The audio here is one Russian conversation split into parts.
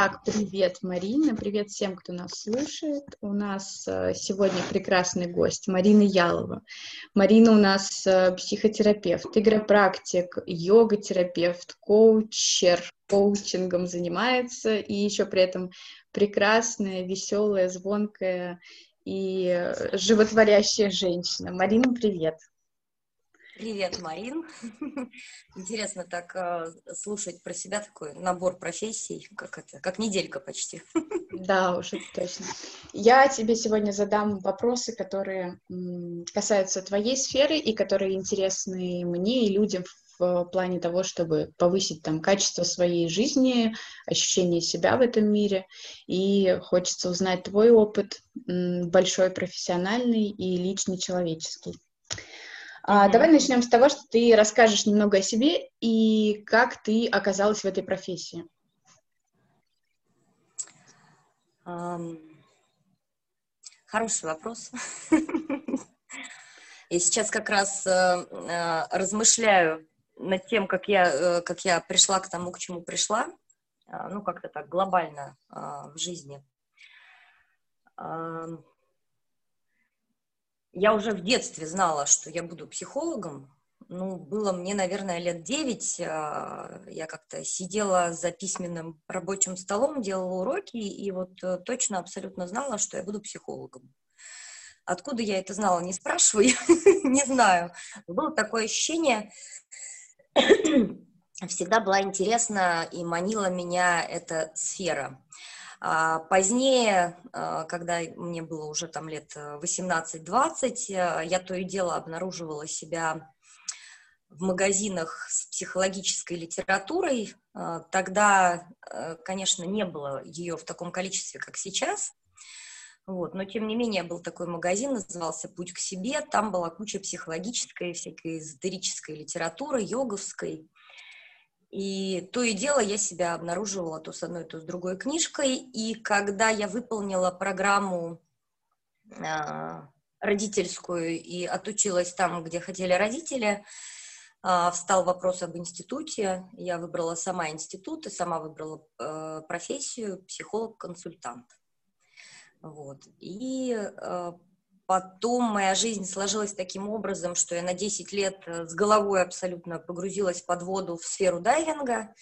Так, привет, Марина, привет всем, кто нас слушает. У нас э, сегодня прекрасный гость, Марина Ялова. Марина у нас э, психотерапевт, игропрактик, йога-терапевт, коучер, коучингом занимается и еще при этом прекрасная, веселая, звонкая и э, животворящая женщина. Марина, привет. Привет, Марин. Интересно так э, слушать про себя такой набор профессий, как это, как неделька почти. Да, уж это точно. Я тебе сегодня задам вопросы, которые касаются твоей сферы и которые интересны мне и людям в плане того, чтобы повысить там качество своей жизни, ощущение себя в этом мире. И хочется узнать твой опыт, большой профессиональный и личный человеческий. А, давай начнем с того, что ты расскажешь немного о себе и как ты оказалась в этой профессии. Хороший вопрос. Я сейчас как раз э, э, размышляю над тем, как я, э, как я пришла к тому, к чему пришла, ну, как-то так глобально в жизни. Я уже в детстве знала, что я буду психологом. Ну, было мне, наверное, лет девять. А, я как-то сидела за письменным рабочим столом, делала уроки, и вот э, точно, абсолютно знала, что я буду психологом. Откуда я это знала, не спрашиваю, не знаю. Было такое ощущение, всегда была интересна и манила меня эта сфера. А позднее, а, когда мне было уже там лет 18-20, э, я то и дело обнаруживала себя в магазинах с психологической литературой. А, тогда, э, конечно, не было ее в таком количестве, как сейчас. Вот. Но, тем не менее, был такой магазин, назывался «Путь к себе». Там была куча психологической, всякой эзотерической литературы, йоговской. И то и дело я себя обнаруживала то с одной, то с другой книжкой. И когда я выполнила программу э, родительскую и отучилась там, где хотели родители, э, встал вопрос об институте. Я выбрала сама институт и сама выбрала э, профессию психолог-консультант. Вот. И э, Потом моя жизнь сложилась таким образом, что я на 10 лет э, с головой абсолютно погрузилась под воду в сферу дайвинга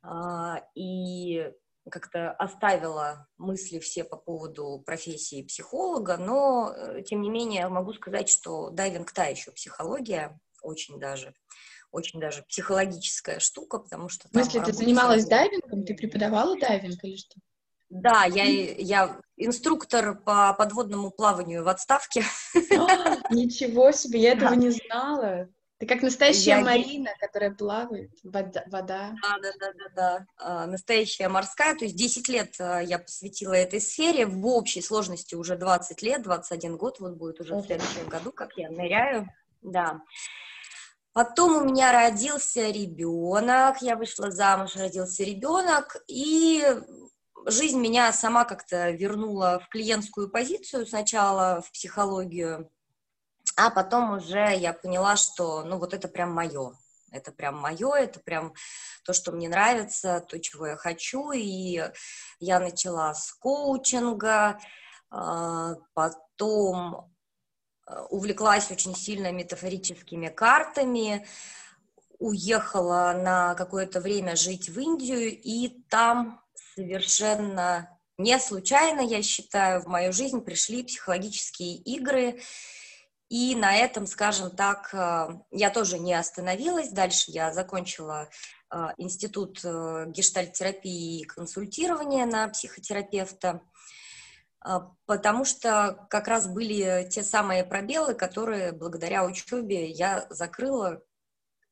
а, и как-то оставила мысли все по поводу профессии психолога, но, э, тем не менее, могу сказать, что дайвинг та еще психология, очень даже, очень даже психологическая штука, потому что... В смысле, ты занималась дайвингом? Ты преподавала дайвинг или что? Да, я, я инструктор по подводному плаванию в отставке. О, ничего себе, я этого не знала. Ты как настоящая я... Марина, которая плавает, вода. Да, да, да, да, да. А, настоящая морская, то есть 10 лет а, я посвятила этой сфере, в общей сложности уже 20 лет, 21 год, вот будет уже в следующем году, как я ныряю, да. Потом у меня родился ребенок, я вышла замуж, родился ребенок, и жизнь меня сама как-то вернула в клиентскую позицию, сначала в психологию, а потом уже я поняла, что, ну, вот это прям мое, это прям мое, это прям то, что мне нравится, то, чего я хочу, и я начала с коучинга, а, потом а, увлеклась очень сильно метафорическими картами, уехала на какое-то время жить в Индию, и там совершенно не случайно, я считаю, в мою жизнь пришли психологические игры, и на этом, скажем так, э, я тоже не остановилась. Дальше я закончила э, институт э, гештальтерапии и консультирования на психотерапевта, потому что как раз были те самые пробелы, которые благодаря учебе я закрыла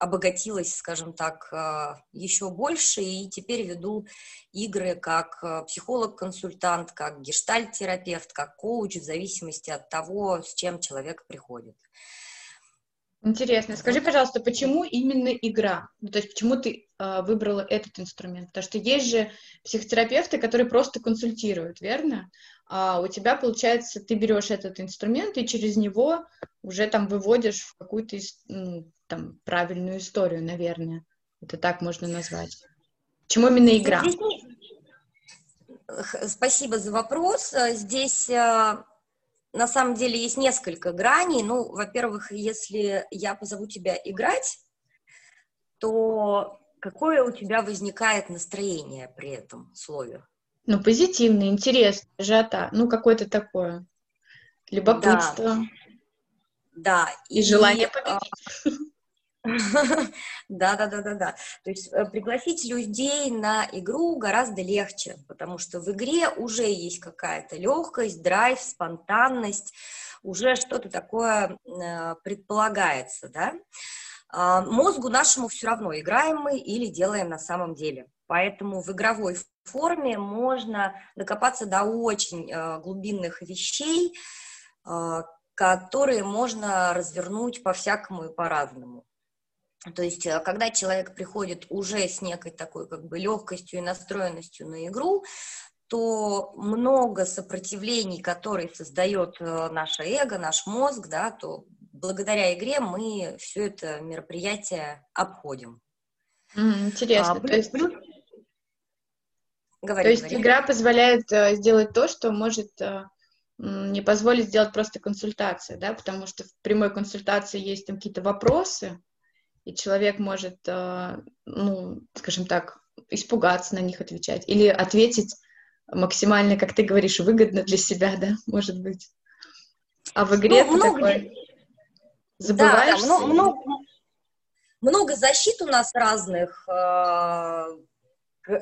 обогатилась, скажем так, а, еще больше, и теперь веду игры как а, психолог-консультант, как гештальт-терапевт, как коуч, в зависимости от того, с чем человек приходит. Интересно. Скажи, пожалуйста, почему именно игра? Ну, то есть почему ты э, выбрала этот инструмент? Потому что есть же психотерапевты, которые просто консультируют, верно? А у тебя, получается, ты берешь этот инструмент и через него уже там выводишь в какую-то ну, там правильную историю, наверное. Это так можно назвать. Почему именно игра? спасибо за вопрос. Здесь на самом деле есть несколько граней. Ну, во-первых, если я позову тебя играть, то какое у тебя возникает настроение при этом слове? Ну, позитивное, интересное, жата, ну, какое-то такое любопытство. Да. да. И, и желание победить. Да, да, да, да, да. То есть э, пригласить людей на игру гораздо легче, потому что в игре уже есть какая-то легкость, драйв, спонтанность, уже что-то такое э, предполагается, да. А, мозгу нашему все равно, играем мы или делаем на самом деле. Поэтому в игровой форме можно докопаться до очень э, глубинных вещей, которые можно развернуть по-всякому и по-разному. То есть, э, когда человек приходит уже с некой такой как бы легкостью и настроенностью на игру, то много сопротивлений, которые создает э, наше эго, наш мозг, да, то благодаря игре мы все это мероприятие обходим. интересно. А, плюс, то есть, плюс... Говори, то есть говори. игра позволяет э, сделать то, что может э, не позволить сделать просто консультация, да, потому что в прямой консультации есть там какие-то вопросы, и человек может, э, ну, скажем так, испугаться на них отвечать или ответить максимально, как ты говоришь, выгодно для себя, да, может быть. А в игре ну, ты много... такой забываешь. Да, да, много, много защит у нас разных, э,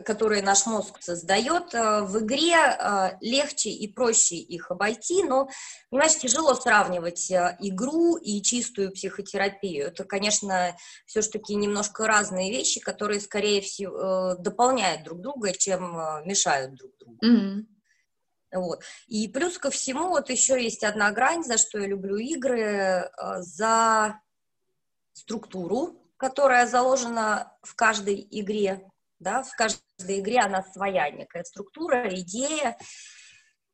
которые наш мозг создает, э, в игре э, легче и проще их обойти, но, понимаешь, тяжело сравнивать э, игру и чистую психотерапию. Это, конечно, все-таки немножко разные вещи, которые, скорее всего, дополняют друг друга, чем мешают друг другу. Mm-hmm. Вот. И плюс ко всему, вот еще есть одна грань, за что я люблю игры, за структуру, которая заложена в каждой игре, да, в каждой игре она своя некая структура, идея,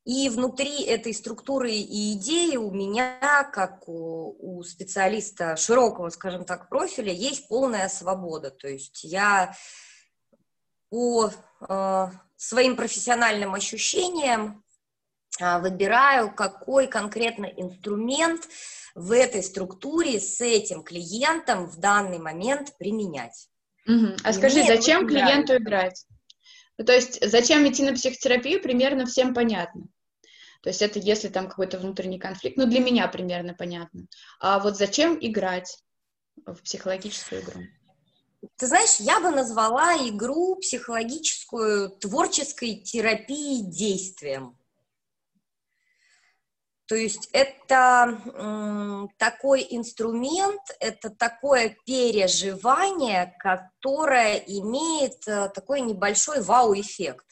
и внутри этой структуры и идеи у меня, как у, у специалиста широкого, скажем так, профиля, есть полная свобода. То есть я по э, своим профессиональным ощущениям э, выбираю, какой конкретно инструмент в этой структуре с этим клиентом в данный момент применять. Угу. А и скажи, зачем клиенту нравится. играть? Ну, то есть, зачем идти на психотерапию, примерно всем понятно. То есть это если там какой-то внутренний конфликт, ну, для меня примерно понятно. А вот зачем играть в психологическую игру? Ты знаешь, я бы назвала игру психологическую творческой терапией действием. То есть это такой инструмент, это такое переживание, которое имеет э, такой небольшой вау-эффект.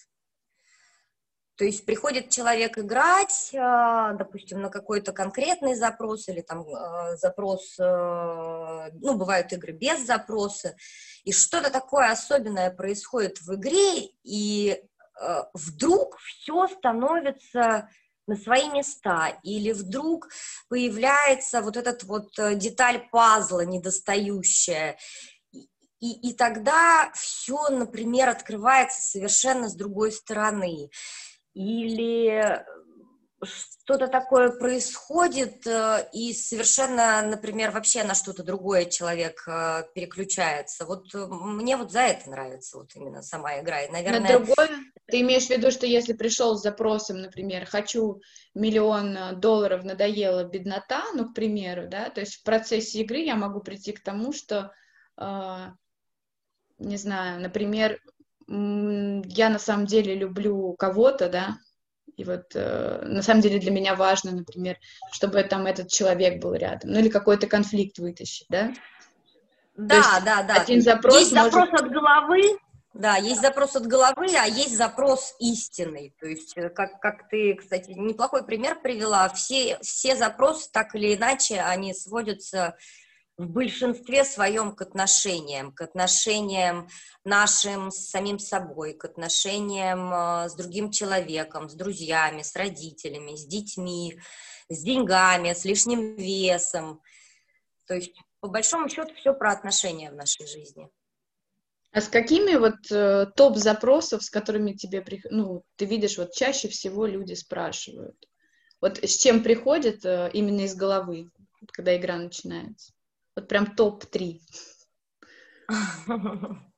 То есть приходит человек играть, э, допустим, на какой-то конкретный запрос или там э, запрос, ну, бывают игры без запроса, и что-то такое особенное происходит в игре, и вдруг все становится на свои места, или вдруг появляется вот этот вот э, деталь пазла недостающая, и, и тогда все, например, открывается совершенно с другой стороны. Или что-то такое происходит, э, и совершенно, например, вообще на что-то другое человек э, переключается. Вот э, мне вот за это нравится вот именно сама игра. И, наверное... На другое? Ты имеешь в виду, что если пришел с запросом, например, хочу миллион долларов, надоела беднота, ну, к примеру, да, то есть в процессе игры я могу прийти к тому, что, э, не знаю, например, я на самом деле люблю кого-то, да, и вот э, на самом деле для меня важно, например, чтобы там этот человек был рядом, ну или какой-то конфликт вытащить, да? Да, да, да. Один запрос есть может... запрос от головы, да, есть запрос от головы, а есть запрос истинный. То есть, э, как, как ты, кстати, неплохой пример привела, все, все запросы так или иначе, они сводятся в большинстве своем к отношениям, к отношениям нашим с самим собой, к отношениям э, с другим человеком, с друзьями, с родителями, с детьми, с деньгами, с лишним весом. То есть, по большому счету, все про отношения в нашей жизни. А с какими вот э, топ запросов, с которыми тебе ну ты видишь вот чаще всего люди спрашивают? Вот с чем приходят э, именно из головы, когда игра начинается? Вот прям топ три.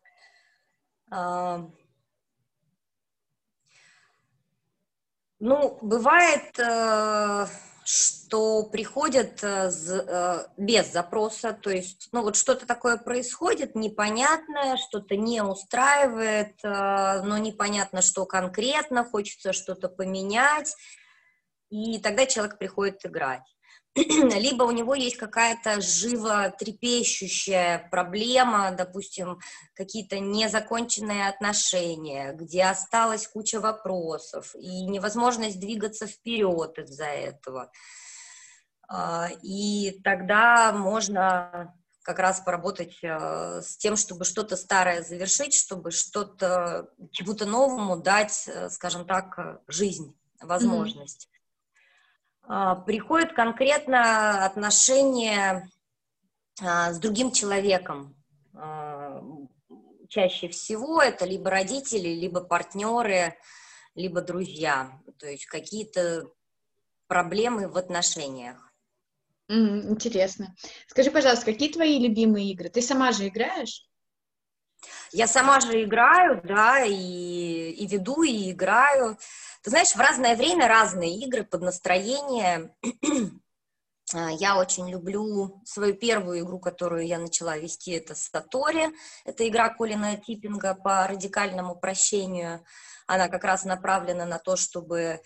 Ну, бывает, э, что приходят э, э, без запроса, то есть, ну, вот что-то такое происходит непонятное, что-то не устраивает, но непонятно, что конкретно, хочется что-то поменять, и тогда человек приходит играть. либо у него есть какая-то живо трепещущая проблема, допустим, какие-то незаконченные отношения, где осталась куча вопросов и невозможность двигаться вперед из-за этого. А, и тогда можно как раз поработать э, с тем, чтобы что-то старое завершить, чтобы что-то чему-то новому дать, э, скажем так, жизнь, возможность. Приходит конкретно отношение а, с другим человеком. А, чаще всего это либо родители, либо партнеры, либо друзья. То есть какие-то проблемы в отношениях. Интересно. Скажи, пожалуйста, какие твои любимые игры? Ты сама же играешь? Я сама же играю, да, и, и веду, и играю. Ты знаешь, в разное время разные игры под настроение. А, я очень люблю свою первую игру, которую я начала вести, это Сатори. Это игра Колина Типпинга по радикальному прощению. Она как раз направлена на то, чтобы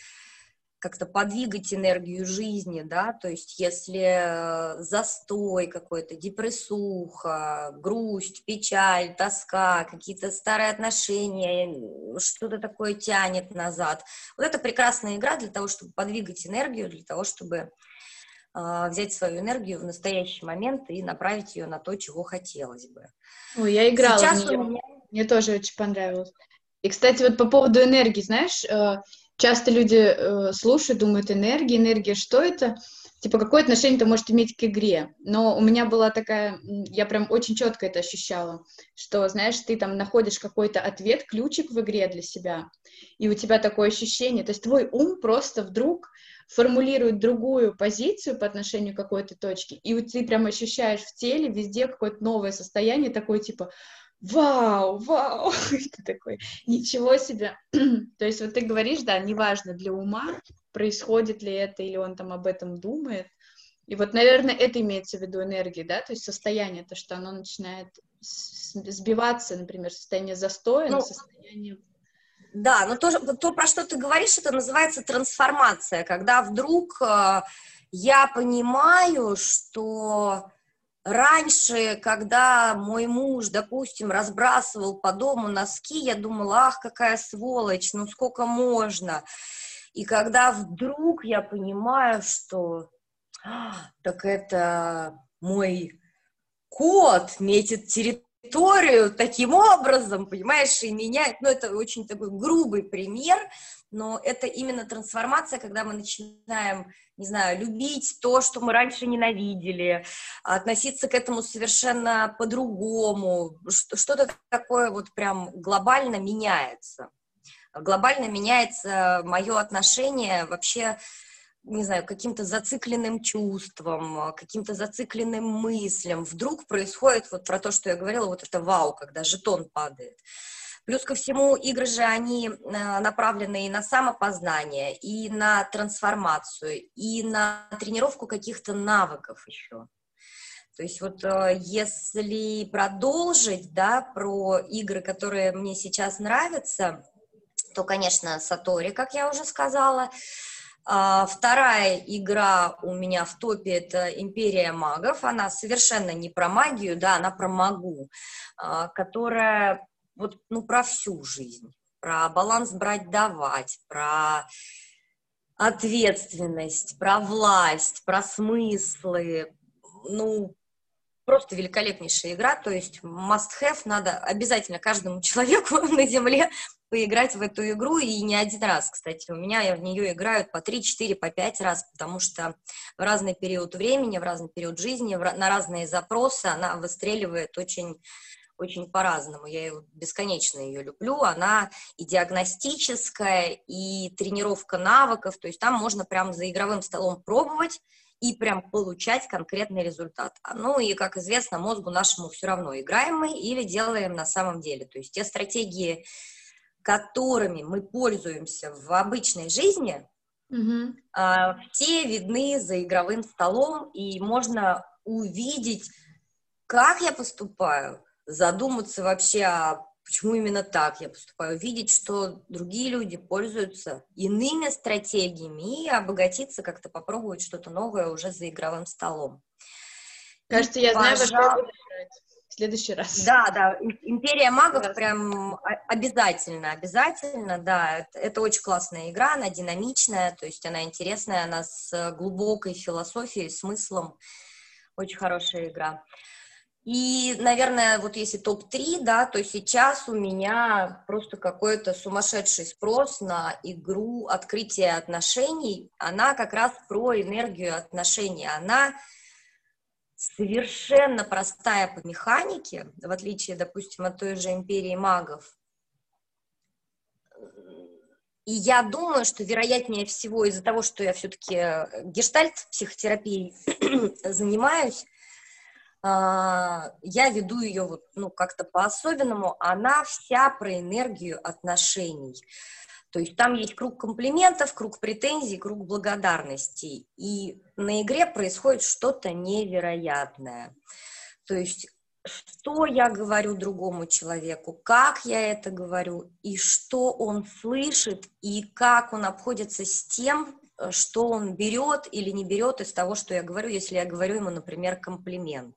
как-то подвигать энергию жизни, да, то есть если э, застой какой-то, депрессуха, грусть, печаль, тоска, какие-то старые отношения, что-то такое тянет назад. Вот это прекрасная игра для того, чтобы подвигать энергию, для того, чтобы э, взять свою энергию в настоящий момент и направить ее на то, чего хотелось бы. Ой, я играла Сейчас в нее. Меня... Мне тоже очень понравилось. И, кстати, вот по поводу энергии, знаешь, э, часто люди э, слушают, думают, энергия, энергия, что это? Типа, какое отношение это может иметь к игре? Но у меня была такая, я прям очень четко это ощущала, что, знаешь, ты там находишь какой-то ответ, ключик в игре для себя, и у тебя такое ощущение, то есть твой ум просто вдруг формулирует другую позицию по отношению к какой-то точке, и ты прям ощущаешь в теле везде какое-то новое состояние, такое типа, вау, вау, ты такой, ничего себе. То есть вот ты говоришь, да, неважно для ума, происходит ли это, или он там об этом думает. И вот, наверное, это имеется в виду энергия, да, то есть состояние, то, что оно начинает сбиваться, например, состояние застоя ну, состояние... Да, но то, то, про что ты говоришь, это называется трансформация, когда вдруг э, я понимаю, что Раньше, когда мой муж, допустим, разбрасывал по дому носки, я думала, ах, какая сволочь, ну сколько можно. И когда вдруг я понимаю, что а, так это мой кот метит территорию таким образом, понимаешь, и меняет, ну это очень такой грубый пример, но это именно трансформация, когда мы начинаем, не знаю, любить то, что мы раньше ненавидели, относиться к этому совершенно по-другому, что-то такое вот прям глобально меняется. Глобально меняется мое отношение вообще не знаю, каким-то зацикленным чувством, каким-то зацикленным мыслям. Вдруг происходит вот про то, что я говорила, вот это вау, когда жетон падает. Плюс ко всему, игры же, они э, направлены и на самопознание, и на трансформацию, и на тренировку каких-то навыков еще. То есть вот э, если продолжить, да, про игры, которые мне сейчас нравятся, то, конечно, Сатори, как я уже сказала. А, вторая игра у меня в топе – это «Империя магов». Она совершенно не про магию, да, она про магу, а, которая вот, ну, про всю жизнь, про баланс брать-давать, про ответственность, про власть, про смыслы, ну, просто великолепнейшая игра, то есть must-have, надо обязательно каждому человеку на Земле поиграть в эту игру, и не один раз, кстати, у меня я в нее играют по 3, 4, по 5 раз, потому что в разный период времени, в разный период жизни, на разные запросы она выстреливает очень очень по-разному. Я ее бесконечно ее люблю. Она и диагностическая, и тренировка навыков. То есть там можно прям за игровым столом пробовать и прям получать конкретный результат. Ну и, как известно, мозгу нашему все равно, играем мы или делаем на самом деле. То есть те стратегии, которыми мы пользуемся в обычной жизни, угу. все видны за игровым столом, и можно увидеть, как я поступаю, задуматься вообще, а почему именно так я поступаю, видеть, что другие люди пользуются иными стратегиями и обогатиться, как-то попробовать что-то новое уже за игровым столом. Кажется, и, я знаю, пожалуйста... во что в следующий раз. Да, да, Империя магов Классно. прям обязательно, обязательно, да, это, это очень классная игра, она динамичная, то есть она интересная, она с глубокой философией, смыслом, очень хорошая игра. И, наверное, вот если топ-3, да, то сейчас у меня просто какой-то сумасшедший спрос на игру открытия отношений. Она как раз про энергию отношений. Она совершенно простая по механике, в отличие, допустим, от той же империи магов. И я думаю, что вероятнее всего из-за того, что я все-таки гештальт психотерапией занимаюсь, я веду ее вот, ну, как-то по-особенному, она вся про энергию отношений. То есть там есть круг комплиментов, круг претензий, круг благодарностей. И на игре происходит что-то невероятное. То есть что я говорю другому человеку, как я это говорю, и что он слышит, и как он обходится с тем, что он берет или не берет из того, что я говорю, если я говорю ему, например, комплимент.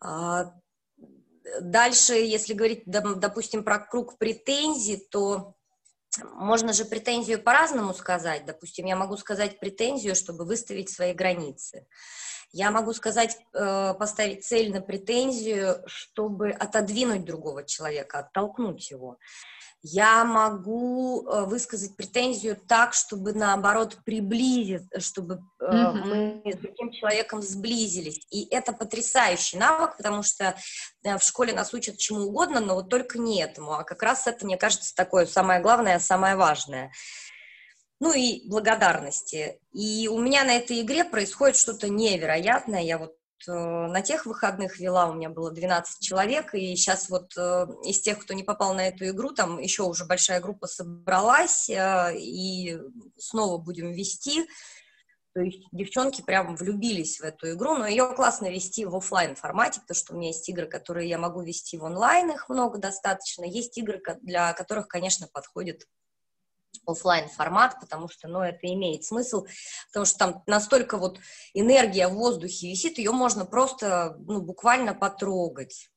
А, дальше, если говорить, допустим, про круг претензий, то можно же претензию по-разному сказать. Допустим, я могу сказать претензию, чтобы выставить свои границы. Я могу сказать, э, поставить цель на претензию, чтобы отодвинуть другого человека, оттолкнуть его я могу э, высказать претензию так, чтобы наоборот приблизить, чтобы mm-hmm. мы с другим человеком сблизились. И это потрясающий навык, потому что э, в школе нас учат чему угодно, но вот только не этому. А как раз это, мне кажется, такое самое главное, самое важное. Ну и благодарности. И у меня на этой игре происходит что-то невероятное. Я вот Э, на тех выходных вела, у меня было 12 человек, и сейчас вот э, из тех, кто не попал на эту игру, там еще уже большая группа собралась, э, и снова будем вести. То есть девчонки прям влюбились в эту игру, но ее классно вести в офлайн формате, потому что у меня есть игры, которые я могу вести в онлайн, их много достаточно. Есть игры, для которых, конечно, подходит офлайн формат, потому что, ну, это имеет смысл, потому что там настолько вот энергия в воздухе висит, ее можно просто, ну, буквально потрогать.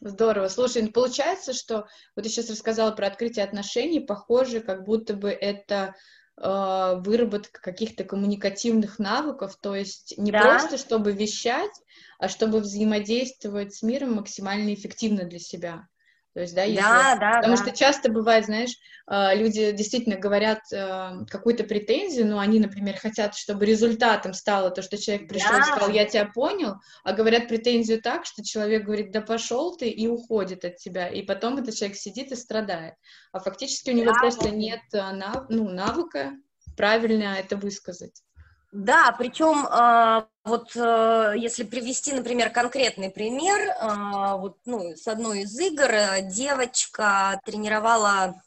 Здорово. Слушай, ну, получается, что вот ты сейчас рассказала про открытие отношений, похоже, как будто бы это э, выработка каких-то коммуникативных навыков, то есть не да. просто чтобы вещать, а чтобы взаимодействовать с миром максимально эффективно для себя. То есть, да, если... да, да, Потому да. что часто бывает, знаешь, а, люди действительно говорят а, какую-то претензию, но они, например, хотят, чтобы результатом стало то, что человек пришел да. и сказал, я тебя понял, а говорят претензию так, что человек говорит, да пошел ты, и уходит от тебя, и потом этот человек сидит и страдает. А фактически у него да, просто нет а, нав... ну, навыка правильно это высказать. Да, причем э, вот э, если привести, например, конкретный пример, э, вот ну, с одной из игр девочка тренировала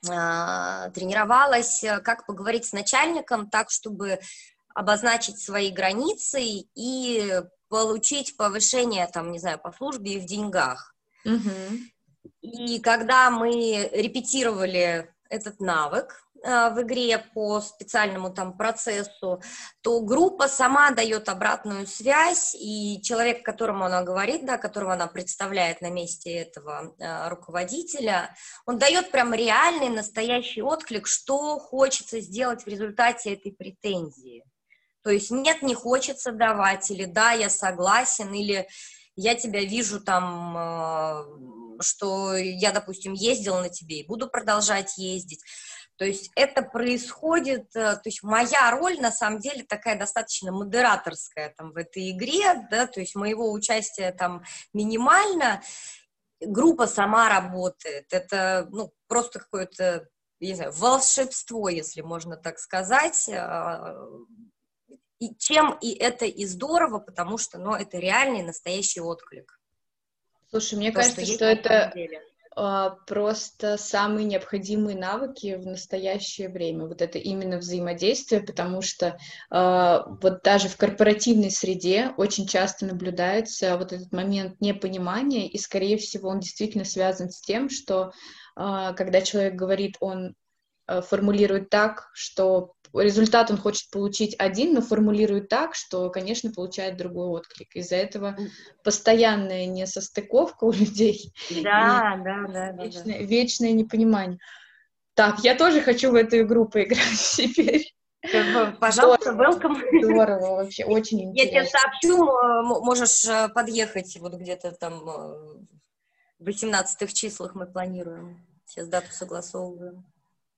тренировалась, как поговорить с начальником так, чтобы обозначить свои границы и получить повышение, там, не знаю, по службе и в деньгах. Угу. И когда мы репетировали этот навык, Э, в игре по специальному там процессу, то группа сама дает обратную связь, и человек, которому она говорит, да, которого она представляет на месте этого э, руководителя, он дает прям реальный, настоящий отклик, что хочется сделать в результате этой претензии. То есть нет, не хочется давать, или да, я согласен, или я тебя вижу там, э, что я, допустим, ездил на тебе и буду продолжать ездить. То есть это происходит, э, то есть моя роль на самом деле такая достаточно модераторская там в этой игре, да, то есть моего участия там минимально, группа сама работает, это, ну, просто какое-то, не знаю, волшебство, если можно так сказать, а, и чем и это и здорово, потому что, ну, это реальный настоящий отклик. Слушай, мне То, кажется, что, что это просто самые необходимые навыки в настоящее время. Вот это именно взаимодействие, потому что э, вот даже в корпоративной среде очень часто наблюдается вот этот момент непонимания, и, скорее всего, он действительно связан с тем, что э, когда человек говорит, он Э, формулирует так, что результат он хочет получить один, но формулирует так, что, конечно, получает другой отклик. Из-за этого постоянная несостыковка у людей. Да, да, да, вечное, да. Вечное непонимание. Так, я тоже хочу в эту игру поиграть теперь. Пожалуйста, welcome. Здорово, вообще, очень интересно. Я тебе сообщу, можешь э, подъехать вот где-то там э, в 18 числах мы планируем. Сейчас дату согласовываем.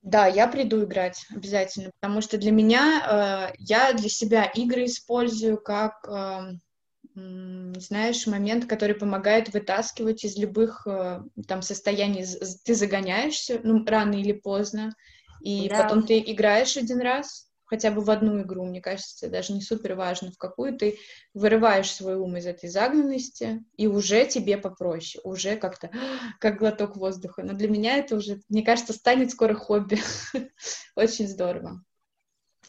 Да, я приду играть обязательно, потому что для меня, э, я для себя игры использую как, э, знаешь, момент, который помогает вытаскивать из любых э, там состояний. Ты загоняешься, ну, рано или поздно, и да. потом ты играешь один раз, хотя бы в одну игру, мне кажется, даже не супер важно, в какую ты вырываешь свой ум из этой загнанности, и уже тебе попроще, уже как-то как глоток воздуха. Но для меня это уже, мне кажется, станет скоро хобби. Очень здорово.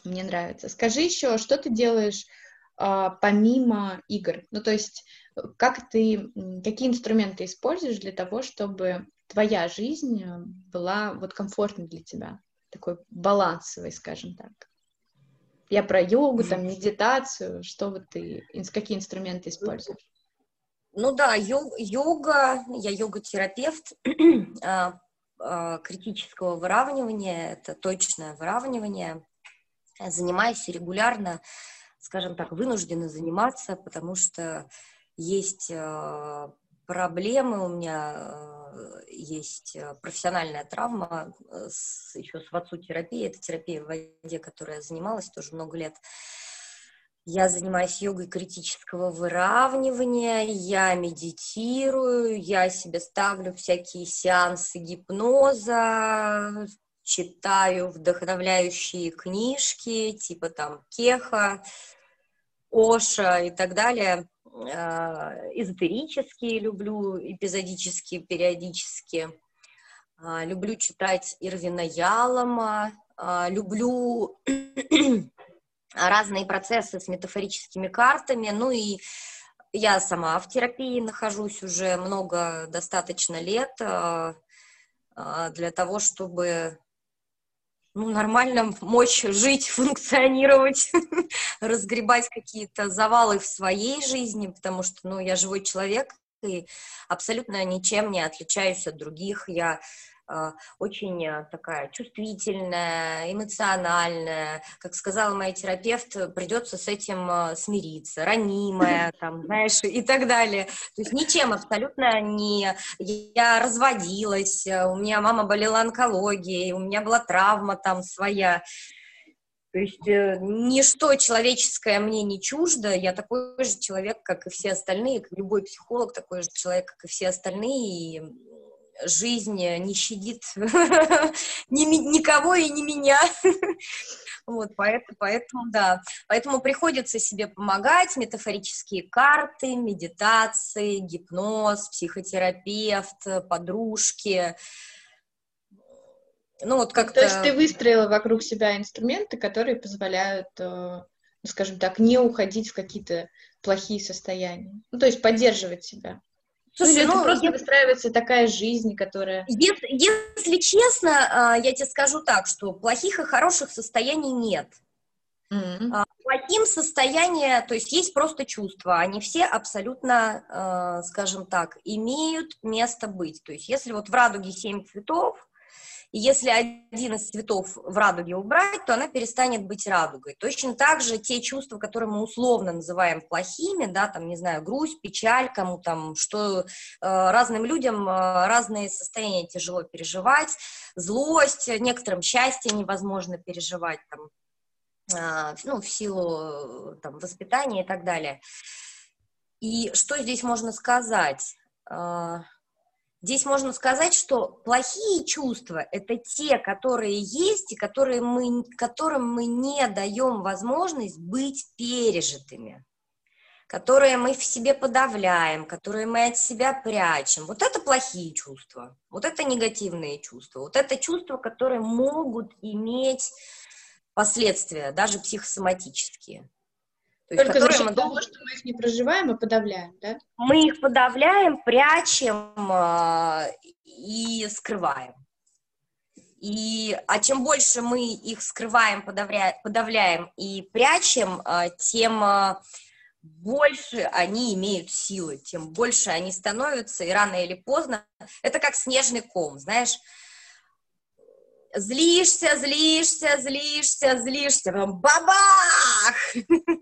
Мне нравится. Скажи еще, что ты делаешь а, помимо игр? Ну, то есть, как ты, какие инструменты используешь для того, чтобы твоя жизнь была вот комфортной для тебя? Такой балансовой, скажем так. Я про йогу, там, медитацию, что вот ты, какие инструменты используешь? Ну да, йог, йога, я йога-терапевт а, а, критического выравнивания, это точное выравнивание. Занимаюсь регулярно, скажем так, вынуждена заниматься, потому что есть а, проблемы у меня есть э, профессиональная травма э, с, еще с вацу-терапией, это терапия в воде, которой я занималась тоже много лет. Я занимаюсь йогой критического выравнивания, я медитирую, я себе ставлю всякие сеансы гипноза, читаю вдохновляющие книжки, типа там Кеха, Оша и так далее. А, эзотерические люблю, эпизодические, периодически. А, люблю читать Ирвина Ялома, а, люблю разные процессы с метафорическими картами, ну и я сама в терапии нахожусь уже много, достаточно лет для того, чтобы ну, нормально мочь жить, функционировать, разгребать какие-то завалы в своей жизни, потому что, ну, я живой человек и абсолютно ничем не отличаюсь от других. Я очень э, такая чувствительная, эмоциональная. Как сказала моя терапевт, придется с этим э, смириться, ранимая, там, знаешь, и так далее. То есть ничем абсолютно не... Я разводилась, э, у меня мама болела онкологией, у меня была травма там своя. То есть э, ничто человеческое мне не чуждо, я такой же человек, как и все остальные, как любой психолог такой же человек, как и все остальные, и жизнь не щадит ни, никого и не меня. Вот, поэтому, поэтому, да. Поэтому приходится себе помогать, метафорические карты, медитации, гипноз, психотерапевт, подружки. Ну, вот как-то... То есть ты выстроила вокруг себя инструменты, которые позволяют, э, ну, скажем так, не уходить в какие-то плохие состояния. Ну, то есть поддерживать себя. Слушай, ну, ну просто я... выстраивается такая жизнь, которая... Если, если честно, а, я тебе скажу так, что плохих и хороших состояний нет. Mm-hmm. Плохим состояние, то есть есть просто чувства, они все абсолютно, а, скажем так, имеют место быть. То есть если вот в радуге семь цветов, и если один из цветов в радуге убрать, то она перестанет быть радугой. Точно так же те чувства, которые мы условно называем плохими, да, там, не знаю, грусть, печаль, кому там, что э, разным людям э, разные состояния тяжело переживать, злость, некоторым счастье невозможно переживать, там, а, ну, в силу там, воспитания и так далее. И что здесь можно сказать? А, здесь можно сказать, что плохие чувства – это те, которые есть и которые мы, которым мы не даем возможность быть пережитыми которые мы в себе подавляем, которые мы от себя прячем. Вот это плохие чувства, вот это негативные чувства, вот это чувства, которые могут иметь последствия, даже психосоматические. То есть, Только за счет мы... того, что мы их не проживаем и подавляем, да? Мы их подавляем, прячем э, и скрываем. И, а чем больше мы их скрываем, подавля, подавляем и прячем, э, тем э, больше они имеют силы, тем больше они становятся, и рано или поздно, это как снежный ком, знаешь, злишься, злишься, злишься, злишься, потом бабах!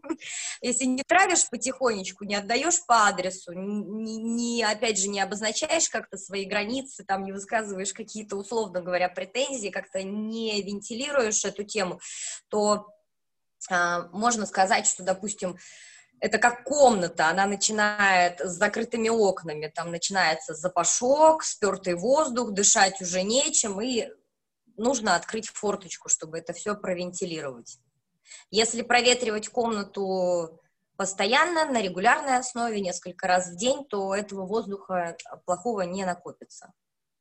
Если не травишь потихонечку, не отдаешь по адресу, не, не, опять же, не обозначаешь как-то свои границы, там не высказываешь какие-то, условно говоря, претензии, как-то не вентилируешь эту тему, то а, можно сказать, что, допустим, это как комната, она начинает с закрытыми окнами, там начинается запашок, спертый воздух, дышать уже нечем, и нужно открыть форточку, чтобы это все провентилировать. Если проветривать комнату постоянно, на регулярной основе, несколько раз в день, то этого воздуха плохого не накопится.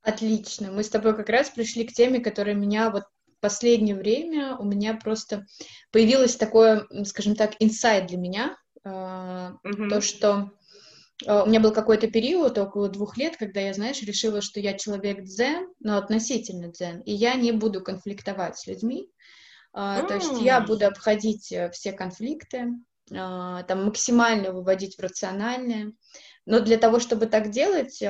Отлично. Мы с тобой как раз пришли к теме, которая меня вот в последнее время у меня просто появилось такое, скажем так, инсайт для меня, Mm-hmm. То, что а, у меня был какой-то период, около двух лет, когда я, знаешь, решила, что я человек дзен, но относительно дзен, и я не буду конфликтовать с людьми. Mm. То есть я буду обходить э, все конфликты, а, там максимально выводить в рациональное. Но для того, чтобы так делать,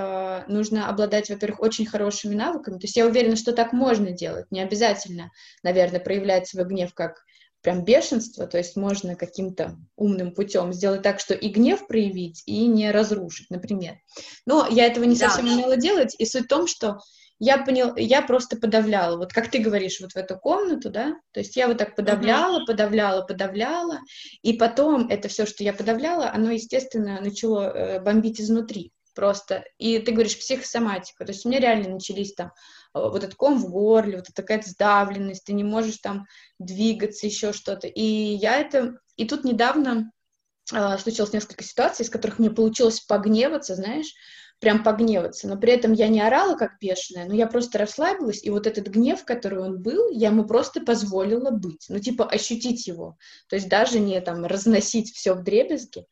нужно обладать, во-первых, очень хорошими навыками. То есть я уверена, что так можно делать. Не обязательно, наверное, проявлять свой гнев как прям бешенство, то есть можно каким-то умным путем сделать так, что и гнев проявить, и не разрушить, например. Но я этого не да. совсем умела делать, и суть в том, что я понял, я просто подавляла, вот как ты говоришь, вот в эту комнату, да, то есть я вот так подавляла, подавляла, подавляла, и потом это все, что я подавляла, оно, естественно, начало э, бомбить изнутри просто. И ты говоришь психосоматика, то есть у меня реально начались там Э, вот этот ком в горле, вот такая сдавленность, ты не можешь там двигаться, еще что-то. И я это... И тут недавно э, случилось несколько ситуаций, из которых мне получилось погневаться, знаешь, прям погневаться, но при этом я не орала как бешеная, но я просто расслабилась, и вот этот гнев, который он был, я ему просто позволила быть, ну, типа, ощутить его, то есть даже не там разносить все в дребезги,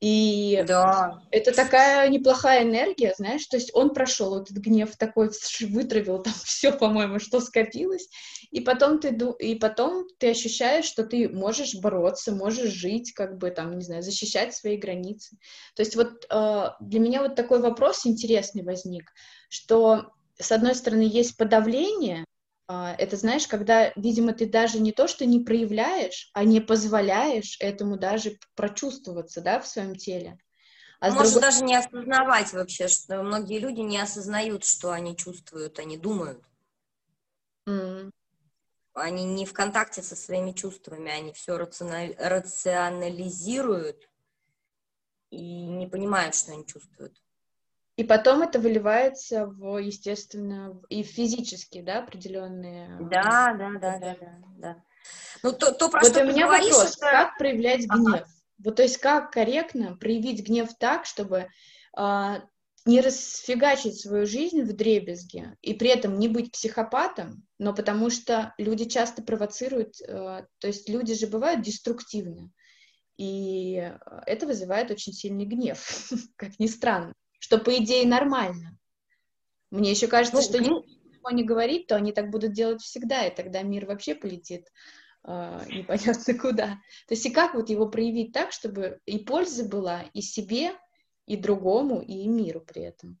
и да. это такая неплохая энергия, знаешь, то есть он прошел этот гнев такой, вытравил там все, по-моему, что скопилось, и потом ты и потом ты ощущаешь, что ты можешь бороться, можешь жить, как бы там, не знаю, защищать свои границы. То есть вот э, для меня вот такой вопрос интересный возник, что с одной стороны есть подавление, это, знаешь, когда, видимо, ты даже не то, что не проявляешь, а не позволяешь этому даже прочувствоваться, да, в своем теле. А Может, другой... даже не осознавать вообще, что многие люди не осознают, что они чувствуют, они думают. Mm. Они не в контакте со своими чувствами, они все рационализируют и не понимают, что они чувствуют. И потом это выливается в, естественно, и физически, да, определенные. Да, да, да, да, да, да. Ну, то, то про вот что у меня говоришь, вопрос, это... как проявлять гнев? Ага. Вот, то есть, как корректно проявить гнев так, чтобы а, не расфигачить свою жизнь в дребезге и при этом не быть психопатом, но потому что люди часто провоцируют, а, то есть люди же бывают деструктивны, и это вызывает очень сильный гнев, как ни странно что, по идее, нормально. Мне еще кажется, ну, что ну... никто не говорит, то они так будут делать всегда, и тогда мир вообще полетит э, непонятно куда. То есть и как вот его проявить так, чтобы и польза была и себе, и другому, и миру при этом?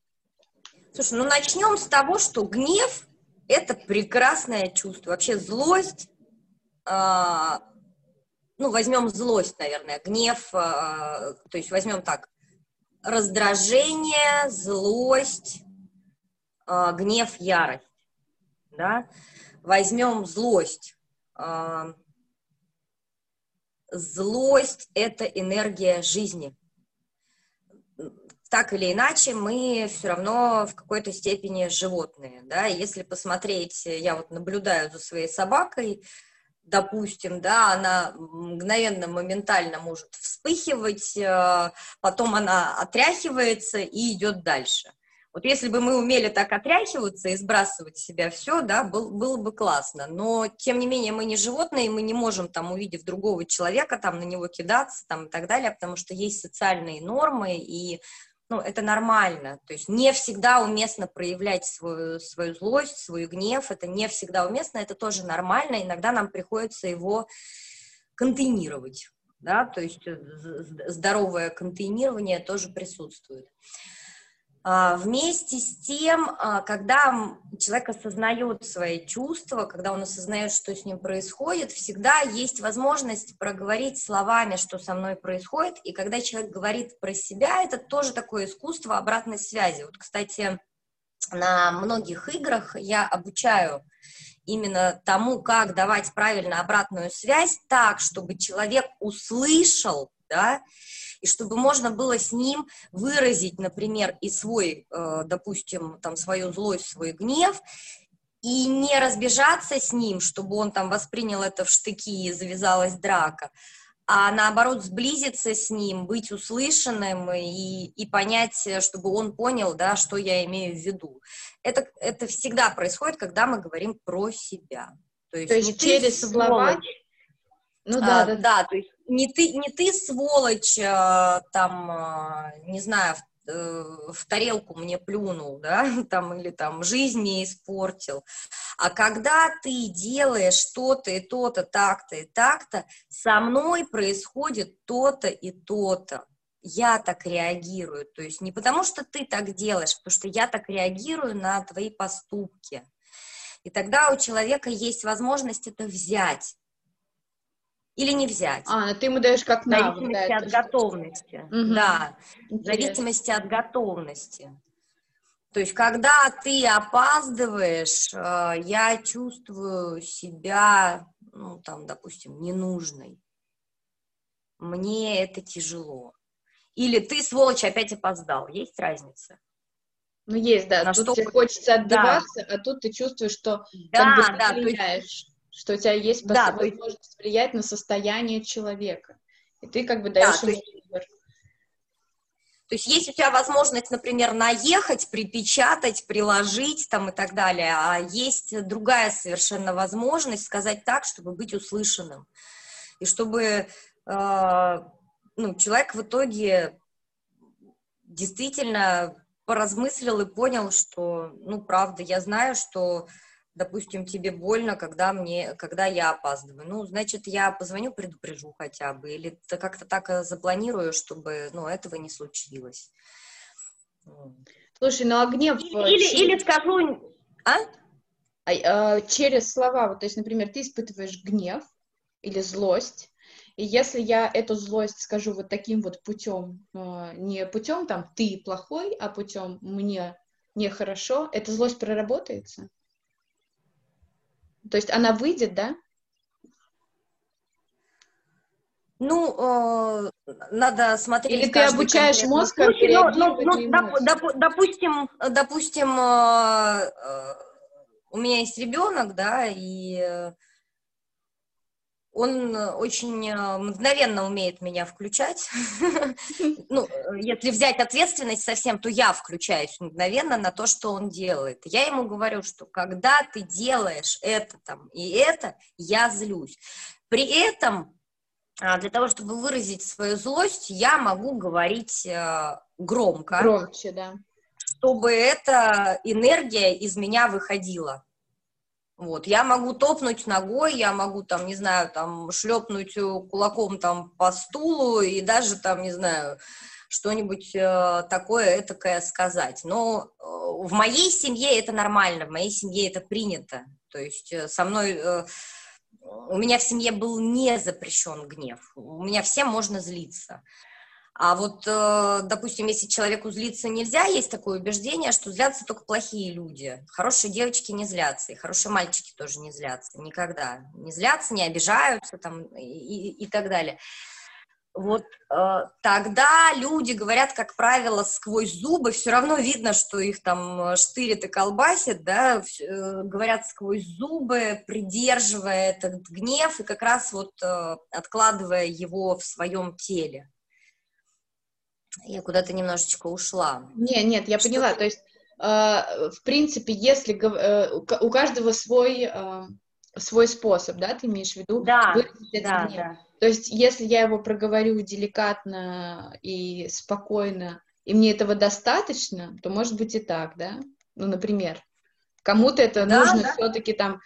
Слушай, ну начнем с того, что гнев — это прекрасное чувство. Вообще злость, э, ну, возьмем злость, наверное, гнев, э, то есть возьмем так, раздражение, злость, э, гнев, ярость. да, возьмем злость. А, злость – это энергия жизни. Так или иначе, мы все равно в какой-то степени животные, да, если посмотреть, я вот наблюдаю за своей собакой, допустим, да, она мгновенно, моментально может вспыхивать, э, потом она отряхивается и идет дальше. Вот если бы мы умели так отряхиваться и сбрасывать с себя все, да, был, было бы классно. Но, тем не менее, мы не животные, мы не можем, там, увидев другого человека, там, на него кидаться, там, и так далее, потому что есть социальные нормы, и, ну, это нормально. То есть не всегда уместно проявлять свою, свою злость, свой гнев, это не всегда уместно, это тоже нормально, иногда нам приходится его контейнировать, да, то есть э, здоровое контейнирование тоже присутствует. А, вместе с тем, а, когда человек осознает свои чувства, когда он осознает, что с ним происходит, всегда есть возможность проговорить словами, что со мной происходит. И когда человек говорит про себя, это тоже такое искусство обратной связи. Вот, кстати, на многих играх я обучаю именно тому, как давать правильно обратную связь так, чтобы человек услышал, да, и чтобы можно было с ним выразить, например, и свой, э, допустим, там, свою злость, свой гнев, и не разбежаться с ним, чтобы он там воспринял это в штыки и завязалась драка, а наоборот сблизиться с ним, быть услышанным и, и понять, чтобы он понял, да, что я имею в виду. Это, это всегда происходит, когда мы говорим про себя. То есть, То есть через слова... Ну да, а, да, да. То есть не ты, не ты сволочь, а, там, а, не знаю, в, э, в тарелку мне плюнул, да, там, или там жизнь не испортил. А когда ты делаешь то-то и то-то, так-то и так-то, со мной происходит то-то и то-то. Я так реагирую. То есть не потому, что ты так делаешь, потому что я так реагирую на твои поступки. И тогда у человека есть возможность это взять или не взять. А, ты ему даешь как навык. В зависимости да, от готовности. Угу. Да, Интересно. в зависимости от готовности. То есть, когда ты опаздываешь, э, я чувствую себя, ну, там, допустим, ненужной. Мне это тяжело. Или ты, сволочь, опять опоздал. Есть разница? Ну, есть, да. На тут что... тебе хочется отбиваться, да. а тут ты чувствуешь, что да, как бы да, ты есть что у тебя есть да, возможность есть... влиять на состояние человека. И ты как бы даешь да, ему есть... выбор. То есть есть у тебя возможность, например, наехать, припечатать, приложить там и так далее, а есть другая совершенно возможность сказать так, чтобы быть услышанным. И чтобы э, ну, человек в итоге действительно поразмыслил и понял, что, ну, правда, я знаю, что допустим, тебе больно, когда, мне, когда я опаздываю. Ну, значит, я позвоню, предупрежу хотя бы, или как-то так э, запланирую, чтобы, ну, этого не случилось. Слушай, ну а гнев... Или, э, через... или скажу... А? А, а? Через слова, вот, то есть, например, ты испытываешь гнев или злость, и если я эту злость скажу вот таким вот путем, не путем там ты плохой, а путем мне нехорошо, эта злость проработается? То есть она выйдет, да? Ну, э, надо смотреть. Или ты обучаешь мозг, как ну, ну, ну, доп, доп, допустим, допустим, э, э, у меня есть ребенок, да, и э, он очень э, мгновенно умеет меня включать. Ну, если взять ответственность совсем, то я включаюсь мгновенно на то, что он делает. Я ему говорю, что когда ты делаешь это там и это, я злюсь. При этом а, для того, чтобы выразить свою злость, я могу говорить э, громко. Громче, да. Чтобы эта энергия из меня выходила. Вот, я могу топнуть ногой, я могу там, не знаю, там шлепнуть э, кулаком там по стулу и даже там, не знаю, что-нибудь э, такое этакое сказать. Но э, в моей семье это нормально, в моей семье это принято. То есть э, со мной... Э, у меня в семье был не запрещен гнев. У меня всем можно злиться. А вот, э, допустим, если человеку злиться нельзя, есть такое убеждение, что злятся только плохие люди. Хорошие девочки не злятся, и хорошие мальчики тоже не злятся, никогда. Не злятся, не обижаются там и, и, и так далее. Вот э, тогда люди говорят, как правило, сквозь зубы, все равно видно, что их там штырит и колбасит, да, э, говорят сквозь зубы, придерживая этот гнев и как раз вот э, откладывая его в своем теле. Я куда-то немножечко ушла. Не, нет, я что поняла. То есть, э, в принципе, если э, у каждого свой э, свой способ, да, ты имеешь в виду? Да, да, да. То есть, если я его проговорю деликатно и спокойно, и мне этого достаточно, то может быть и так, да? Ну, например, кому-то это да, нужно да. все-таки там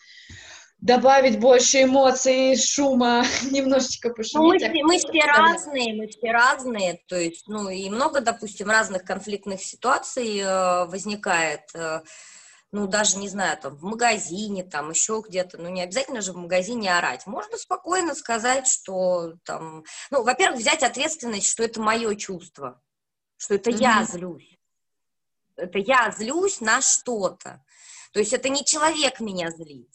добавить больше эмоций, шума, немножечко пошуметь. Ну, мы, все, мы все разные, мы все разные, то есть, ну, и много, допустим, разных конфликтных ситуаций э, возникает, э, ну, даже, не знаю, там, в магазине, там, еще где-то, ну, не обязательно же в магазине орать. Можно спокойно сказать, что, там, ну, во-первых, взять ответственность, что это мое чувство, что это mm-hmm. я злюсь. Это я злюсь на что-то. То есть это не человек меня злит.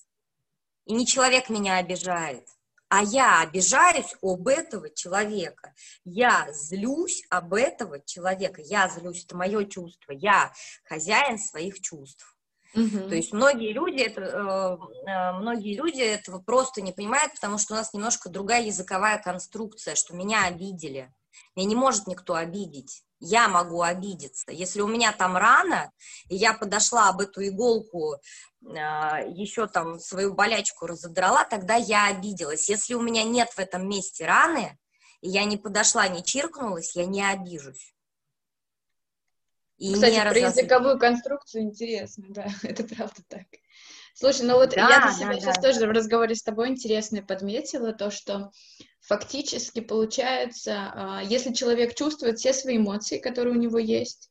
И не человек меня обижает, а я обижаюсь об этого человека. Я злюсь об этого человека. Я злюсь, это мое чувство. Я хозяин своих чувств. Угу. То есть многие люди, это, э, э, многие люди этого просто не понимают, потому что у нас немножко другая языковая конструкция, что меня обидели. Меня не может никто обидеть я могу обидеться. Если у меня там рана, и я подошла об эту иголку, э, а, еще там свою болячку разодрала, тогда я обиделась. Если у меня нет в этом месте раны, и я не подошла, не чиркнулась, я не обижусь. И Кстати, не про языковую конструкцию интересно, да, это правда так. Слушай, ну вот да, я для себя да, сейчас да. тоже в разговоре с тобой интересно подметила то, что фактически получается, а, если человек чувствует все свои эмоции, которые у него есть,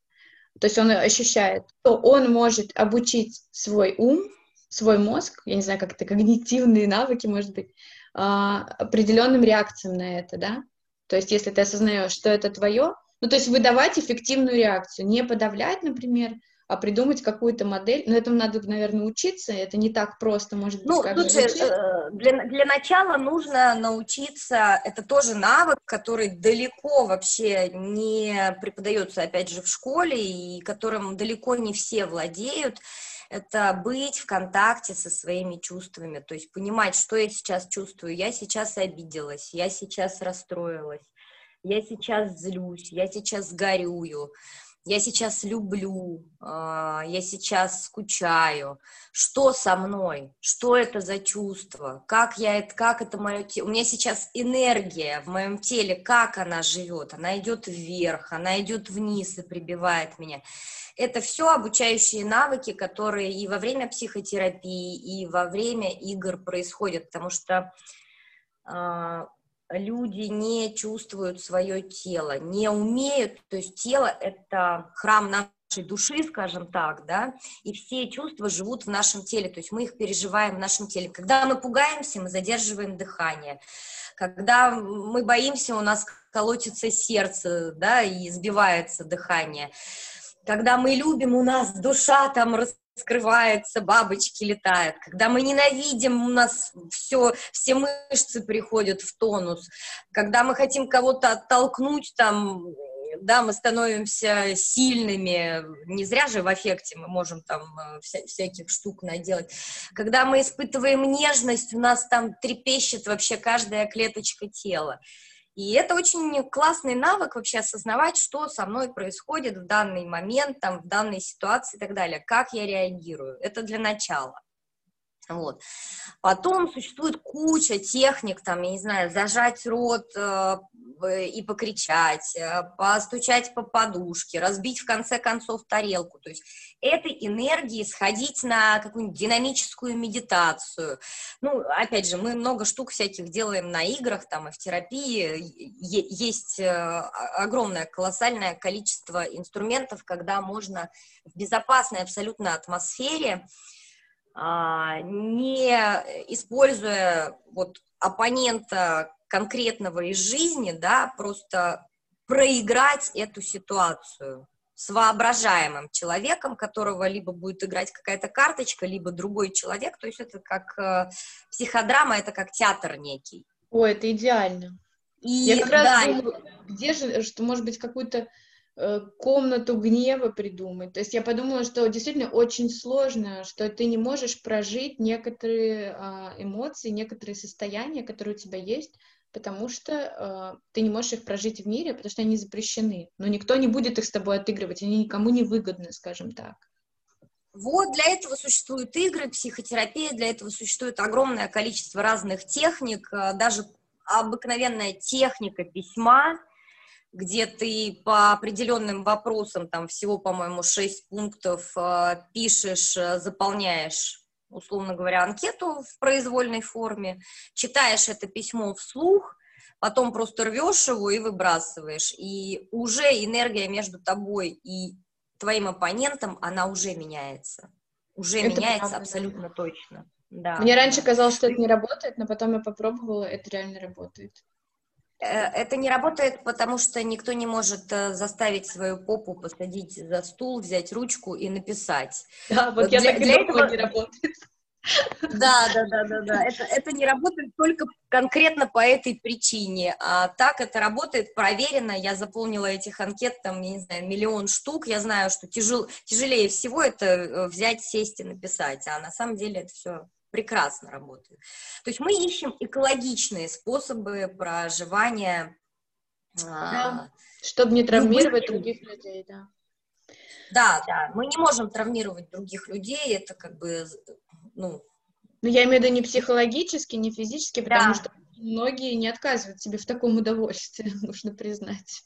то есть он ощущает, то он может обучить свой ум, свой мозг, я не знаю, как это, когнитивные навыки, может быть, а, определенным реакциям на это, да? То есть если ты осознаешь, что это твое, ну, то есть выдавать эффективную реакцию, не подавлять, например, а придумать какую-то модель. Но этому надо, наверное, учиться, это не так просто, может быть, ну, как слушай, э, для, для начала нужно научиться, это тоже навык, который далеко вообще не преподается, опять же, в школе, и которым далеко не все владеют, это быть в контакте со своими чувствами, то есть понимать, что я сейчас чувствую. Я сейчас обиделась, я сейчас расстроилась, я сейчас злюсь, я сейчас горюю я сейчас люблю, а, я сейчас скучаю, что со мной, что это за чувство, как я это, как это мое тело, у меня сейчас энергия в моем теле, как она живет, она идет вверх, она идет вниз и прибивает меня. Это все обучающие навыки, которые и во время психотерапии, и во время игр происходят, потому что а, люди не чувствуют свое тело, не умеют, то есть тело — это храм нашей души, скажем так, да, и все чувства живут в нашем теле, то есть мы их переживаем в нашем теле. Когда мы пугаемся, мы задерживаем дыхание. Когда мы боимся, у нас колотится сердце, да, и сбивается дыхание. Когда мы любим, у нас душа там скрывается, бабочки летают. Когда мы ненавидим, у нас все, все мышцы приходят в тонус. Когда мы хотим кого-то оттолкнуть, там, да, мы становимся сильными, не зря же в аффекте мы можем там э, вся, всяких штук наделать. Когда мы испытываем нежность, у нас там трепещет вообще каждая клеточка тела. И это очень классный навык вообще осознавать, что со мной происходит в данный момент, там, в данной ситуации и так далее, как я реагирую. Это для начала. Вот. Потом существует куча техник, там, я не знаю, зажать рот э, и покричать, э, постучать по подушке, разбить в конце концов тарелку. То есть этой энергии сходить на какую-нибудь динамическую медитацию. Ну, опять же, мы много штук всяких делаем на играх, там, и в терапии. Есть э, огромное, колоссальное количество инструментов, когда можно в безопасной абсолютно атмосфере не используя вот оппонента конкретного из жизни, да, просто проиграть эту ситуацию с воображаемым человеком, которого либо будет играть какая-то карточка, либо другой человек. То есть это как э, психодрама, это как театр некий. О, это идеально. И, Я как раз да, где же, что может быть какую-то комнату гнева придумать. То есть я подумала, что действительно очень сложно, что ты не можешь прожить некоторые э, эмоции, некоторые состояния, которые у тебя есть, потому что э, ты не можешь их прожить в мире, потому что они запрещены. Но никто не будет их с тобой отыгрывать, они никому не выгодны, скажем так. Вот для этого существуют игры, психотерапия, для этого существует огромное количество разных техник, э, даже обыкновенная техника письма, где ты по определенным вопросам, там всего, по-моему, шесть пунктов э, пишешь, э, заполняешь условно говоря, анкету в произвольной форме, читаешь это письмо вслух, потом просто рвешь его и выбрасываешь. И уже энергия между тобой и твоим оппонентом, она уже меняется. Уже это меняется правда. абсолютно точно. Да. Мне раньше казалось, что это не работает, но потом я попробовала, это реально работает. Э, это не работает, потому что никто не может э, заставить свою попу посадить за стул, взять ручку и написать. Да, вот, вот я для, так и для этого не работает. Да, да, да, да, да. Это, это не работает только конкретно по этой причине. А так это работает проверено. Я заполнила этих анкет, там, я не знаю, миллион штук. Я знаю, что тяжел, тяжелее всего это э, взять, сесть и написать. А на самом деле это все прекрасно работает. То есть мы ищем экологичные способы проживания. Да, а, чтобы не травмировать других людей, да. Да, да, мы не можем травмировать других людей, это как бы, ну... Ну, я имею в виду не психологически, не физически, потому да. что многие не отказывают себе в таком удовольствии, нужно признать,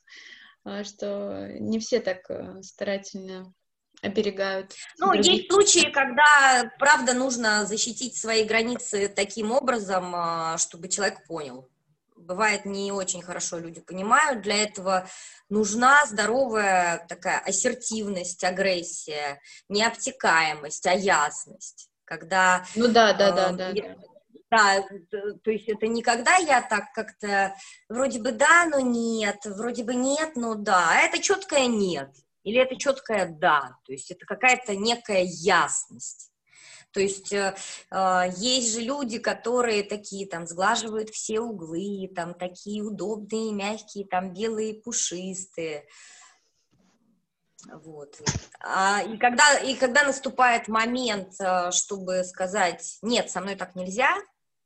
а, что не все так э, старательно оберегают. Ну, других. есть случаи, когда, правда, нужно защитить свои границы таким образом, а, чтобы человек понял. Бывает, не очень хорошо люди понимают. Для этого нужна здоровая такая ассертивность, агрессия, не обтекаемость, а ясность. Когда... Ну да, да, да, да. да. Да, то есть это не когда я так как-то вроде бы да, но нет, вроде бы нет, но да, а это четкое нет, или это четкое да, то есть это какая-то некая ясность. То есть э, э, есть же люди, которые такие там сглаживают все углы, там такие удобные, мягкие, там белые, пушистые. Вот. А, и, когда, и когда наступает момент, э, чтобы сказать, нет, со мной так нельзя,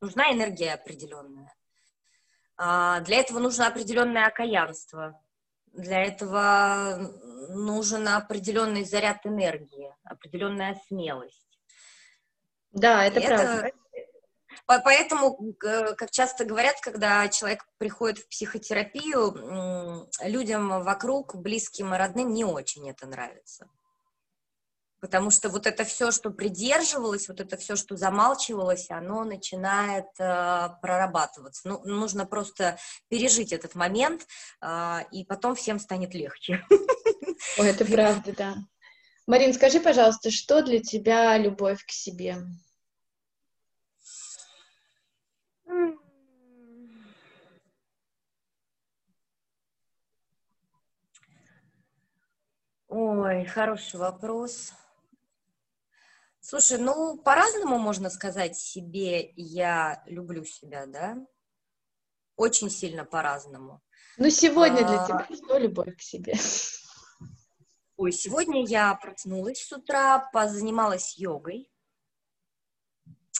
нужна энергия определенная. А, для этого нужно определенное окаянство. Для этого нужен определенный заряд энергии, определенная смелость. Да, это, это правда. Поэтому, как часто говорят, когда человек приходит в психотерапию, людям вокруг, близким и родным, не очень это нравится. Потому что вот это все, что придерживалось, вот это все, что замалчивалось, оно начинает э, прорабатываться. Ну, нужно просто пережить этот момент, э, и потом всем станет легче. Ой, это правда, да. Марин, скажи, пожалуйста, что для тебя любовь к себе? Ой, хороший вопрос. Слушай, ну, по-разному можно сказать себе «я люблю себя», да? Очень сильно по-разному. Ну, сегодня для а... тебя что любовь к себе? Ой, сегодня я проснулась с утра, позанималась йогой.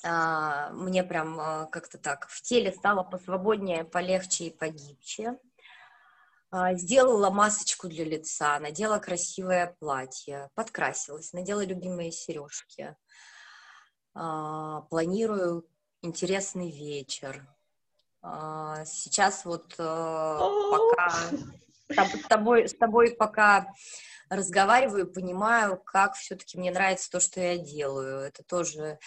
А, мне прям а, как-то так в теле стало посвободнее, полегче и погибче. А, сделала масочку для лица, надела красивое платье, подкрасилась, надела любимые сережки. А, планирую интересный вечер. А, сейчас вот э, пока с тобой, с тобой пока разговариваю, понимаю, как все-таки мне нравится то, что я делаю. Это тоже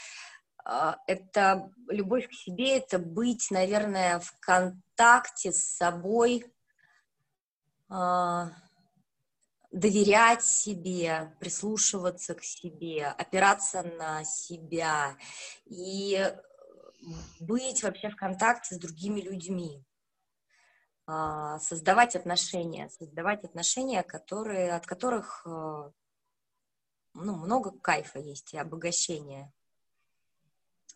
это любовь к себе, это быть, наверное, в контакте с собой а, доверять себе, прислушиваться к себе, опираться на себя и быть вообще в контакте с другими людьми. А, создавать отношения, создавать отношения, которые, от которых э, ну, много кайфа есть и обогащения.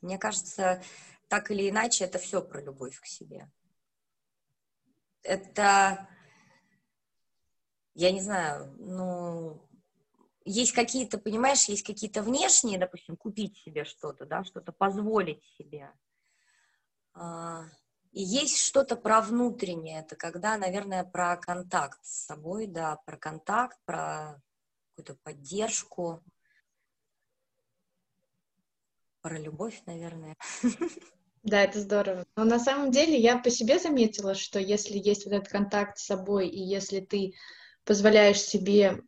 Мне кажется, так или иначе, это все про любовь к себе. Это, я не знаю, ну, есть какие-то, понимаешь, есть какие-то внешние, допустим, купить себе что-то, да, что-то позволить себе. А, и есть что-то про внутреннее, это когда, наверное, про контакт с собой, да, про контакт, про какую-то поддержку, про любовь, наверное. Да, это здорово. Но на самом деле я по себе заметила, что если есть вот этот контакт с собой, и если ты позволяешь себе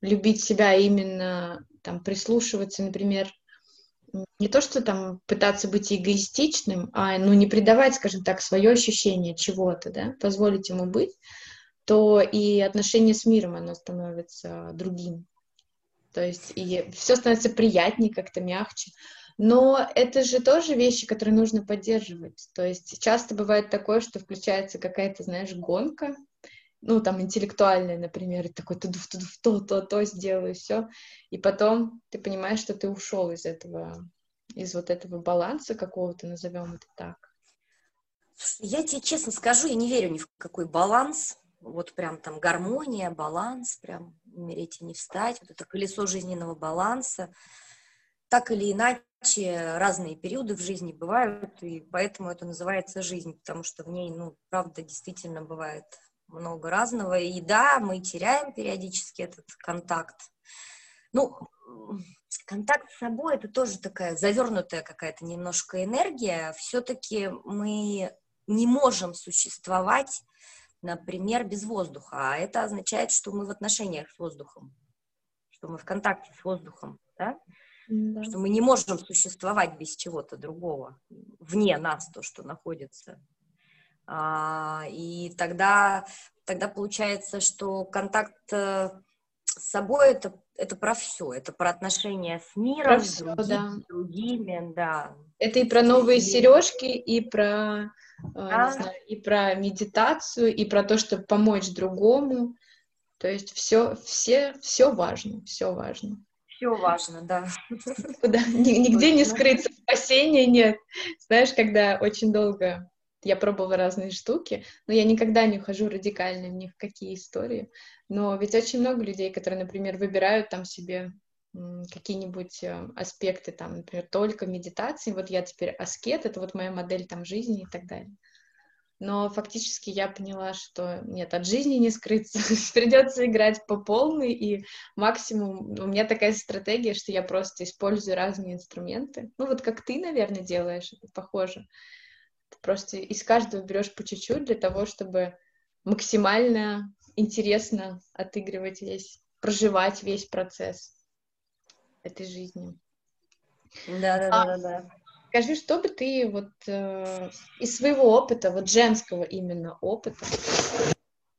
любить себя именно там прислушиваться, например, не то, что там пытаться быть эгоистичным, а ну не придавать, скажем так, свое ощущение чего-то, да, позволить ему быть, то и отношение с миром, оно становится другим. То есть и все становится приятнее, как-то мягче. Но это же тоже вещи, которые нужно поддерживать. То есть часто бывает такое, что включается какая-то, знаешь, гонка, ну, там, интеллектуальная, например, и такой, ту ту то, то, то сделаю, все. И потом ты понимаешь, что ты ушел из этого, из вот этого баланса какого-то, назовем это так. Я тебе честно скажу, я не верю ни в какой баланс, вот прям там гармония, баланс, прям умереть и не встать, вот это колесо жизненного баланса. Так или иначе, разные периоды в жизни бывают, и поэтому это называется жизнь, потому что в ней, ну, правда, действительно бывает много разного. И да, мы теряем периодически этот контакт. Ну, контакт с собой это тоже такая завернутая какая-то немножко энергия. Все-таки мы не можем существовать, например, без воздуха. А это означает, что мы в отношениях с воздухом, что мы в контакте с воздухом, да? Да. Что мы не можем существовать без чего-то другого, вне нас, то, что находится. А, и тогда, тогда получается, что контакт э, с собой это, это про все, это про отношения с миром, про с другими, да. другими, да. Это и про новые сережки, и про, да. знаю, и про медитацию, и про то, чтобы помочь другому. То есть все, все, все важно, все важно. Все важно, да. Куда, нигде не скрыться, спасения нет. Знаешь, когда очень долго я пробовала разные штуки, но я никогда не ухожу радикально ни в какие истории. Но ведь очень много людей, которые, например, выбирают там себе какие-нибудь э, аспекты, там, например, только медитации, вот я теперь аскет, это вот моя модель там жизни и так далее. Но фактически я поняла, что нет, от жизни не скрыться, придется играть по полной, и максимум, у меня такая стратегия, что я просто использую разные инструменты, ну вот как ты, наверное, делаешь, это похоже, просто из каждого берешь по чуть-чуть для того, чтобы максимально интересно отыгрывать весь, проживать весь процесс этой жизни. Да, да, да, да, да. Скажи, что бы ты вот э, из своего опыта, вот женского именно опыта,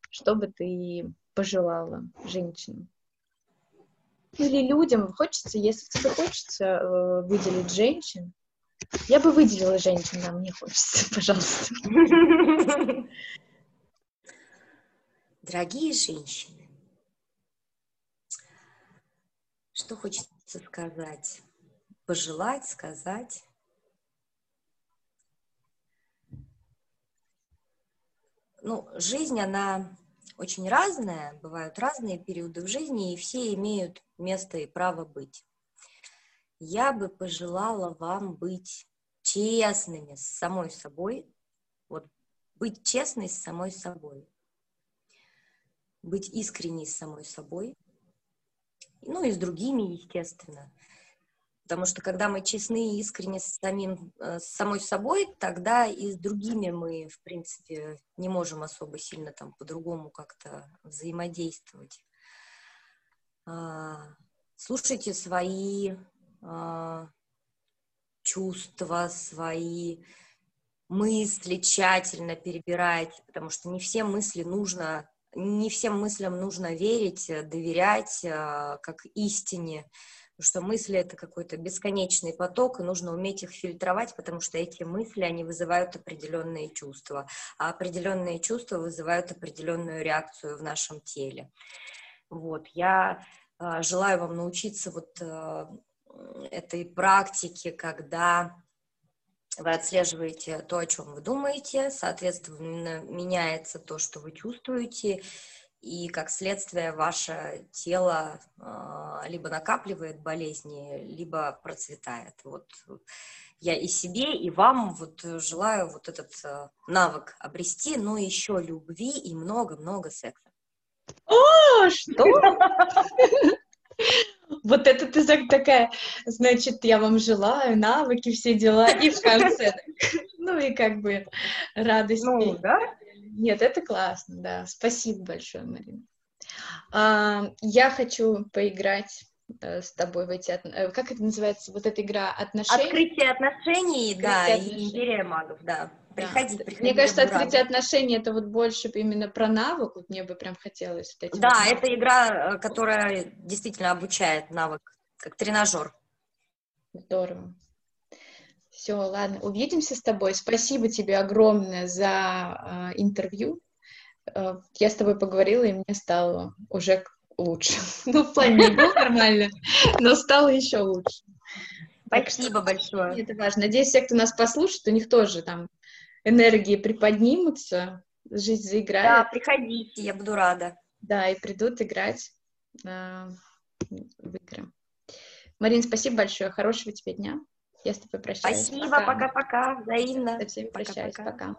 что бы ты пожелала женщинам? Или людям хочется, если тебе хочется э, выделить женщин, я бы выделила женщин, да, мне хочется, пожалуйста. Дорогие женщины, что хочется сказать? Пожелать, сказать. ну, жизнь, она очень разная, бывают разные периоды в жизни, и все имеют место и право быть. Я бы пожелала вам быть честными с самой собой, вот быть честной с самой собой, быть искренней с самой собой, ну и с другими, естественно. Потому что когда мы честны и искренне с, самим, э, с самой собой, тогда и с другими мы, в принципе, не можем особо сильно там по-другому как-то взаимодействовать. А, слушайте свои чувства, свои мысли тщательно перебирайте, потому что не все мысли нужно, не всем мыслям нужно верить, доверять а, как истине Потому что мысли — это какой-то бесконечный поток, и нужно уметь их фильтровать, потому что эти мысли, они вызывают определенные чувства, а определенные чувства вызывают определенную реакцию в нашем теле. Вот, я э, желаю вам научиться вот этой практике, когда вы отслеживаете то, о чем вы думаете, соответственно, меняется то, что вы чувствуете, и как следствие ваше тело э, либо накапливает болезни, либо процветает. Вот я и себе, и вам вот желаю вот этот э, навык обрести, но еще любви и много-много секса. О, что? Вот это ты такая, значит, я вам желаю навыки, все дела, и в конце, ну и как бы радость. Ну, да? Нет, это классно, да. Спасибо большое, Марина. А, я хочу поиграть с тобой в эти... Э, как это называется? Вот эта игра отношений? Открытие отношений, Открытие да, отношений. и империя магов, да. Приходи, да. приходи. Мне кажется, открытие отношений это вот больше именно про навык. Вот мне бы прям хотелось. Вот да, вот это игра, э, которая действительно обучает навык, как тренажер. Здорово. Все, ладно, увидимся с тобой. Спасибо тебе огромное за э, интервью. Э, я с тобой поговорила, и мне стало уже лучше. Ну, в плане не было нормально, но стало еще лучше. Спасибо большое. Это важно. Надеюсь, все, кто нас послушает, у них тоже там энергии приподнимутся, жизнь заиграет. Да, приходите, я буду рада. Да, и придут играть э, в игры. Марин, спасибо большое, хорошего тебе дня. Я с тобой прощаюсь. Спасибо, пока-пока, взаимно. Со всеми прощаюсь, пока.